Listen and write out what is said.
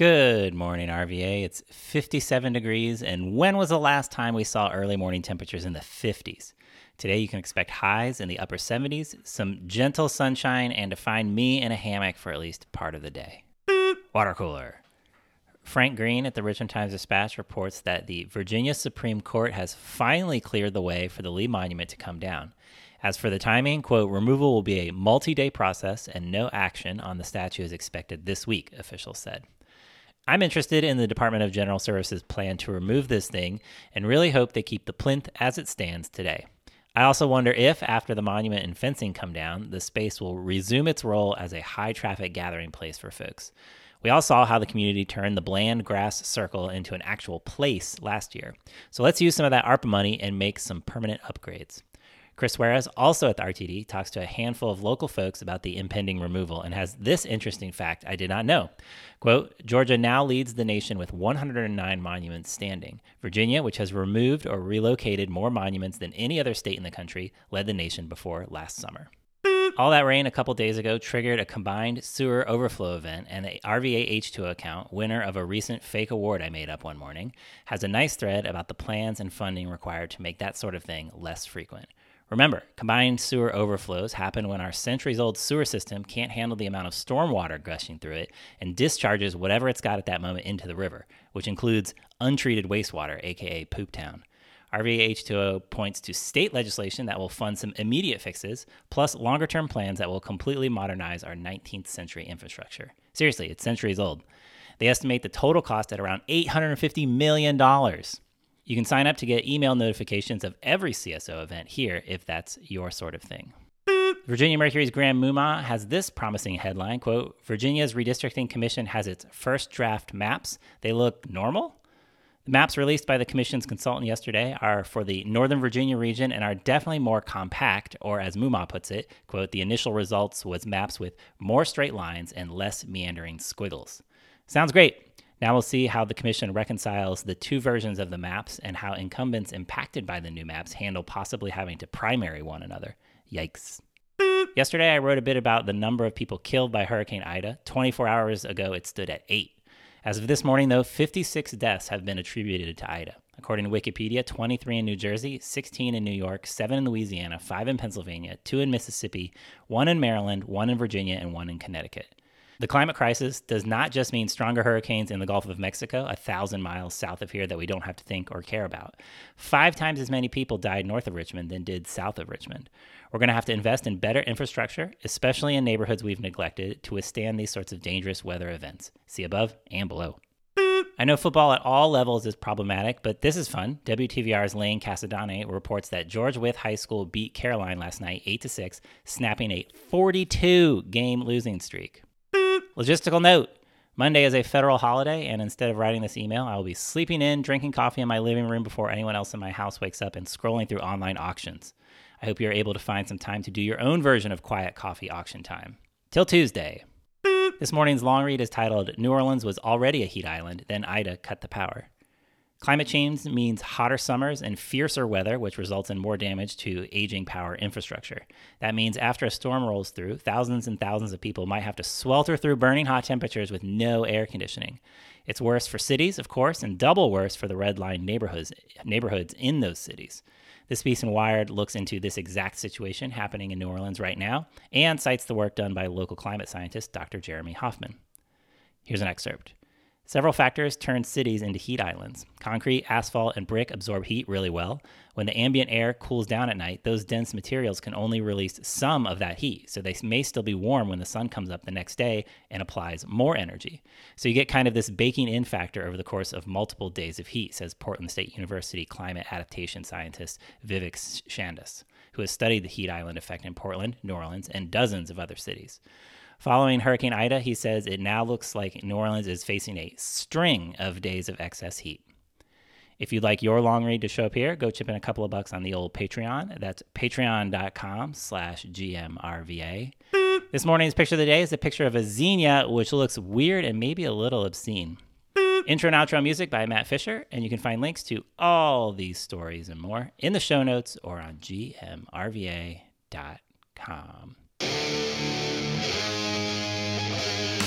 Good morning, RVA. It's 57 degrees, and when was the last time we saw early morning temperatures in the 50s? Today, you can expect highs in the upper 70s, some gentle sunshine, and to find me in a hammock for at least part of the day. Water cooler. Frank Green at the Richmond Times Dispatch reports that the Virginia Supreme Court has finally cleared the way for the Lee Monument to come down. As for the timing, quote, removal will be a multi day process and no action on the statue is expected this week, officials said. I'm interested in the Department of General Services plan to remove this thing and really hope they keep the plinth as it stands today. I also wonder if, after the monument and fencing come down, the space will resume its role as a high traffic gathering place for folks. We all saw how the community turned the bland grass circle into an actual place last year. So let's use some of that ARPA money and make some permanent upgrades. Chris Suarez, also at the RTD, talks to a handful of local folks about the impending removal and has this interesting fact I did not know. Quote, Georgia now leads the nation with 109 monuments standing. Virginia, which has removed or relocated more monuments than any other state in the country, led the nation before last summer. All that rain a couple days ago triggered a combined sewer overflow event, and the RVA H2O account, winner of a recent fake award I made up one morning, has a nice thread about the plans and funding required to make that sort of thing less frequent. Remember, combined sewer overflows happen when our centuries old sewer system can't handle the amount of stormwater gushing through it and discharges whatever it's got at that moment into the river, which includes untreated wastewater, aka Poop Town. RVH2O points to state legislation that will fund some immediate fixes, plus longer term plans that will completely modernize our 19th century infrastructure. Seriously, it's centuries old. They estimate the total cost at around $850 million. You can sign up to get email notifications of every CSO event here if that's your sort of thing. Virginia Mercury's Graham Moomaw has this promising headline quote, Virginia's redistricting commission has its first draft maps. They look normal. The maps released by the commission's consultant yesterday are for the Northern Virginia region and are definitely more compact, or as Moomaw puts it, quote, the initial results was maps with more straight lines and less meandering squiggles. Sounds great. Now we'll see how the Commission reconciles the two versions of the maps and how incumbents impacted by the new maps handle possibly having to primary one another. Yikes. Yesterday, I wrote a bit about the number of people killed by Hurricane Ida. 24 hours ago, it stood at eight. As of this morning, though, 56 deaths have been attributed to Ida. According to Wikipedia, 23 in New Jersey, 16 in New York, 7 in Louisiana, 5 in Pennsylvania, 2 in Mississippi, 1 in Maryland, 1 in Virginia, and 1 in Connecticut. The climate crisis does not just mean stronger hurricanes in the Gulf of Mexico, a thousand miles south of here that we don't have to think or care about. Five times as many people died north of Richmond than did south of Richmond. We're going to have to invest in better infrastructure, especially in neighborhoods we've neglected, to withstand these sorts of dangerous weather events. See above and below. I know football at all levels is problematic, but this is fun. WTVR's Lane Casadonte reports that George Wythe High School beat Caroline last night 8 to 6, snapping a 42 game losing streak. Logistical note Monday is a federal holiday, and instead of writing this email, I will be sleeping in, drinking coffee in my living room before anyone else in my house wakes up, and scrolling through online auctions. I hope you're able to find some time to do your own version of quiet coffee auction time. Till Tuesday. This morning's long read is titled New Orleans was already a heat island, then Ida cut the power. Climate change means hotter summers and fiercer weather, which results in more damage to aging power infrastructure. That means after a storm rolls through, thousands and thousands of people might have to swelter through burning hot temperatures with no air conditioning. It's worse for cities, of course, and double worse for the red line neighborhoods, neighborhoods in those cities. This piece in Wired looks into this exact situation happening in New Orleans right now and cites the work done by local climate scientist Dr. Jeremy Hoffman. Here's an excerpt. Several factors turn cities into heat islands. Concrete, asphalt, and brick absorb heat really well. When the ambient air cools down at night, those dense materials can only release some of that heat, so they may still be warm when the sun comes up the next day and applies more energy. So you get kind of this baking in factor over the course of multiple days of heat, says Portland State University climate adaptation scientist Vivek Shandas, who has studied the heat island effect in Portland, New Orleans, and dozens of other cities. Following Hurricane Ida, he says it now looks like New Orleans is facing a string of days of excess heat. If you'd like your long read to show up here, go chip in a couple of bucks on the old Patreon. That's patreon.com slash GMRVA. This morning's picture of the day is a picture of a zinnia, which looks weird and maybe a little obscene. Intro and outro music by Matt Fisher, and you can find links to all these stories and more in the show notes or on gmrva.com. You.